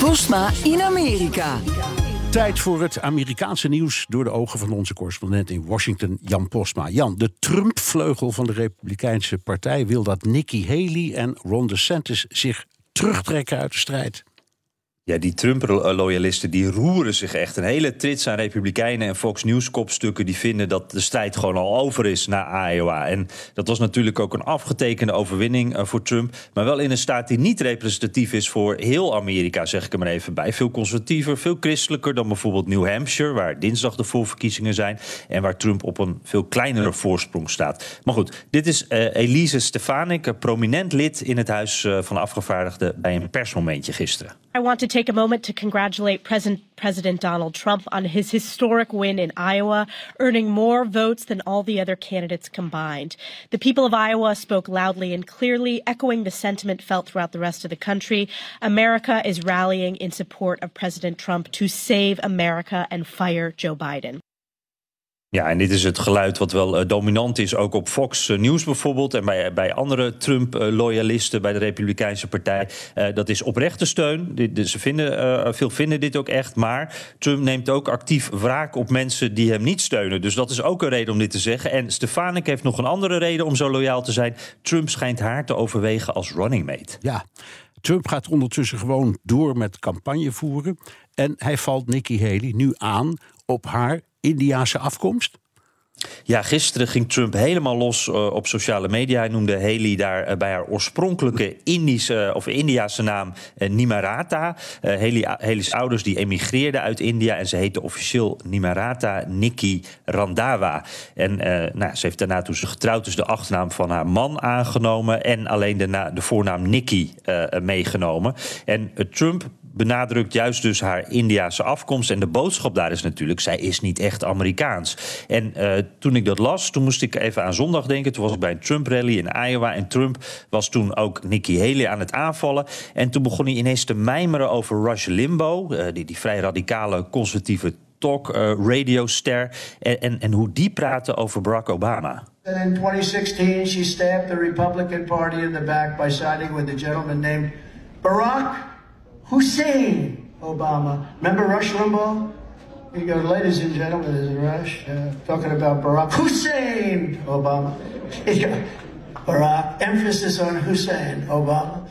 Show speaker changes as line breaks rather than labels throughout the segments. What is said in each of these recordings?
Postma in Amerika.
Tijd voor het Amerikaanse nieuws door de ogen van onze correspondent in Washington, Jan Postma. Jan, de Trump-vleugel van de Republikeinse Partij wil dat Nikki Haley en Ron DeSantis zich terugtrekken uit de strijd.
Ja, die Trump-loyalisten die roeren zich echt. Een hele trits aan Republikeinen en Fox News-kopstukken... die vinden dat de strijd gewoon al over is na Iowa. En dat was natuurlijk ook een afgetekende overwinning eh, voor Trump... maar wel in een staat die niet representatief is voor heel Amerika... zeg ik er maar even bij. Veel conservatiever, veel christelijker dan bijvoorbeeld New Hampshire... waar dinsdag de voorverkiezingen zijn... en waar Trump op een veel kleinere voorsprong staat. Maar goed, dit is uh, Elise Stefanik, prominent lid in het Huis van Afgevaardigden... bij een persmomentje gisteren.
I want to take a moment to congratulate President, President Donald Trump on his historic win in Iowa, earning more votes than all the other candidates combined. The people of Iowa spoke loudly and clearly, echoing the sentiment felt throughout the rest of the country. America is rallying in support of President Trump to save America and fire Joe Biden.
Ja, en dit is het geluid wat wel uh, dominant is, ook op Fox uh, News bijvoorbeeld... en bij, bij andere Trump-loyalisten bij de Republikeinse Partij. Dat is oprechte steun. Ze vinden, veel vinden dit ook echt. Maar Trump neemt ook actief wraak op mensen die hem niet steunen. Dus dat is ook een reden om dit te zeggen. En Stefanik heeft nog een andere reden om zo loyaal te zijn. Trump schijnt haar te overwegen als running mate.
Ja, Trump gaat ondertussen gewoon door met campagne voeren. En hij valt Nikki Haley nu aan op haar Indiase afkomst?
Ja, gisteren ging Trump helemaal los uh, op sociale media. Hij noemde Haley daar uh, bij haar oorspronkelijke Indische of Indiase naam uh, Nimarata. Haley, Haley's ouders die emigreerden uit India en ze heette officieel Nimarata Nikki Randhawa. En nou, ze heeft daarna toen ze getrouwd is de achternaam van haar man aangenomen en alleen de, de voornaam Nikki meegenomen. En Trump benadrukt juist dus haar Indiase afkomst. En de boodschap daar is natuurlijk, zij is niet echt Amerikaans. En uh, toen ik dat las, toen moest ik even aan zondag denken. Toen was ik bij een Trump-rally in Iowa. En Trump was toen ook Nikki Haley aan het aanvallen. En toen begon hij ineens te mijmeren over Rush Limbaugh. Uh, die, die vrij radicale conservatieve talk uh, radioster. En, en, en hoe die praten over Barack Obama.
In 2016, she stabbed the Republican Party in the back by siding with a gentleman named Barack Hussein Obama. Remember Rush Limbaugh? He goes, ladies and gentlemen, is Rush uh, talking about Barack Hussein Obama. Barack, emphasis on Hussein Obama.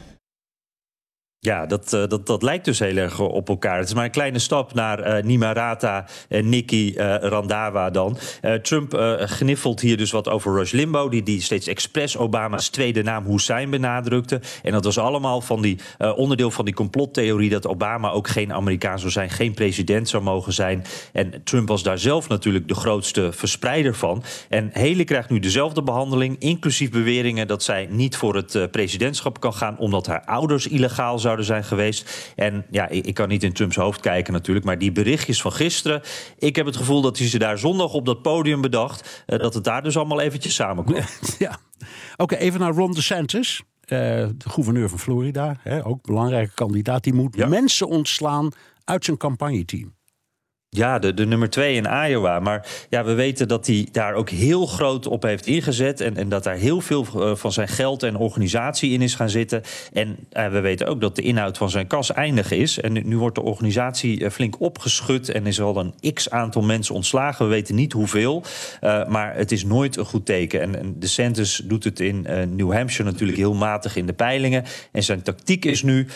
Ja, dat, uh, dat, dat lijkt dus heel erg op elkaar. Het is maar een kleine stap naar uh, Nimarata en Nikki uh, Randawa dan. Trump gniffelt hier dus wat over Rush Limbaugh... die, die steeds expres Obama's tweede naam Hussein benadrukte. En dat was allemaal van die, onderdeel van die complottheorie... dat Obama ook geen Amerikaan zou zijn, geen president zou mogen zijn. En Trump was daar zelf natuurlijk de grootste verspreider van. En Haley krijgt nu dezelfde behandeling... inclusief beweringen dat zij niet voor het presidentschap kan gaan... omdat haar ouders illegaal zouden zijn geweest. En ja, ik, kan niet in Trumps hoofd kijken natuurlijk, maar die berichtjes van gisteren, ik heb het gevoel dat hij ze daar zondag op dat podium bedacht, uh, dat het daar dus allemaal eventjes samenkomt.
Ja, oké, even naar Ron DeSantis. Uh, de gouverneur van Florida, hè, ook belangrijke kandidaat, die moet ja. mensen ontslaan uit zijn campagneteam.
Ja, de, de nummer twee in Iowa. Maar ja, we weten dat hij daar ook heel groot op heeft ingezet. En, en dat daar heel veel uh, van zijn geld en organisatie in is gaan zitten. En uh, we weten ook dat de inhoud van zijn kas eindig is. En nu, wordt de organisatie uh, flink opgeschud. En is al een x aantal mensen ontslagen. We weten niet hoeveel. maar het is nooit een goed teken. En, en DeSantis doet het in New Hampshire natuurlijk heel matig in de peilingen. En zijn tactiek is nu,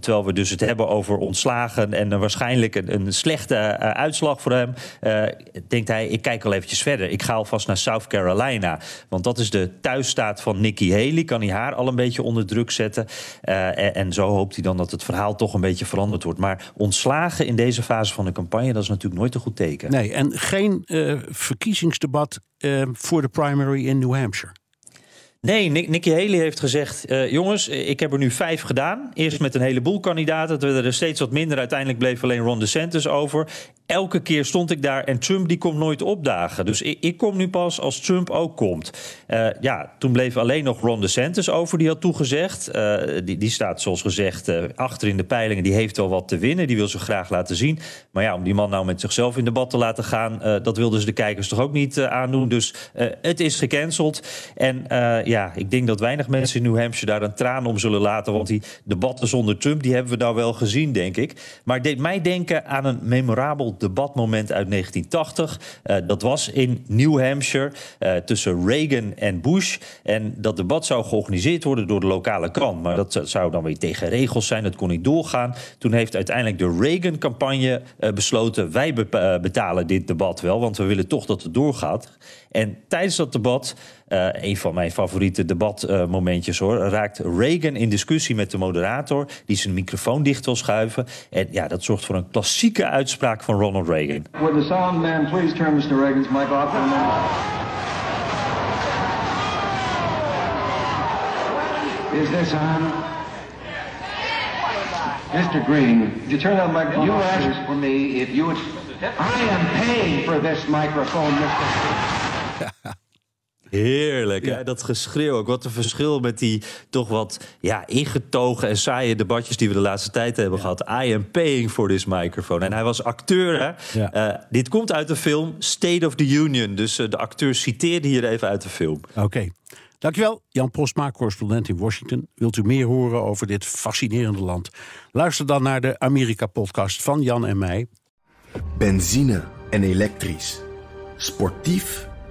terwijl we dus het hebben over ontslagen. en waarschijnlijk een, een slecht uh, uitslag voor hem. Uh, denkt hij, ik kijk al eventjes verder. Ik ga alvast naar South Carolina. Want dat is de thuisstaat van Nikki Haley. Kan hij haar al een beetje onder druk zetten. Uh, en, en, zo hoopt hij dan dat het verhaal toch een beetje veranderd wordt. Maar ontslagen in deze fase van de campagne, dat is natuurlijk nooit een goed teken.
Nee, en geen verkiezingsdebat voor de primary in New Hampshire.
Nee, Nikki Haley heeft gezegd: uh, jongens, ik heb er nu vijf gedaan. Eerst met een heleboel kandidaten. Het werden er steeds wat minder. Uiteindelijk bleef alleen Ron DeSantis over. Elke keer stond ik daar en Trump die komt nooit opdagen. Dus ik, ik kom nu pas als Trump ook komt. Uh, ja, toen bleef alleen nog Ron DeSantis over. Die had toegezegd. Uh, die, die staat zoals gezegd achter in de peilingen. Die heeft wel wat te winnen. Die wil ze graag laten zien. Maar ja, om die man nou met zichzelf in debat te laten gaan... dat wilden ze de kijkers toch ook niet aandoen. Dus het is gecanceld. En ja, ik denk dat weinig mensen in New Hampshire daar een traan om zullen laten. Want die debatten zonder Trump, die hebben we nou wel gezien, denk ik. Maar deed mij denken aan een memorabel debatmoment uit 1980. Uh, eh, dat was in New Hampshire uh, tussen Reagan en Bush. En dat debat zou georganiseerd worden door de lokale krant. Maar dat zou dan weer tegen regels zijn. Dat kon niet doorgaan. Toen heeft uiteindelijk de Reagan-campagne uh, besloten: wij be betalen dit debat wel, want we willen toch dat het doorgaat. En tijdens dat debat, uh, een van mijn favoriete debatmomentjes hoor, raakt Reagan in discussie met de moderator, die zijn microfoon dicht wil schuiven. En ja, dat zorgt voor een klassieke uitspraak van Ronald Reagan. Would the sound man please turn Mr. Reagan's mic off for a minute?
Is this on? Mr. Green, Did you turn that microphone You asked for me if you would... I am paying for this microphone, Mr.
Heerlijk, hè? dat geschreeuw ook. Wat een verschil met die toch wat ja, ingetogen en saaie debatjes die we de laatste tijd hebben gehad. I am paying for this microphone. En hij was acteur. Hè? Uh, dit komt uit de film State of the Union. Dus uh, de acteur citeerde hier even uit de film.
Oké. Dankjewel, Jan Postma, correspondent in Washington. Wilt u meer horen over dit fascinerende land? Luister dan naar de Amerika-podcast van Jan en mij.
Benzine en elektrisch. Sportief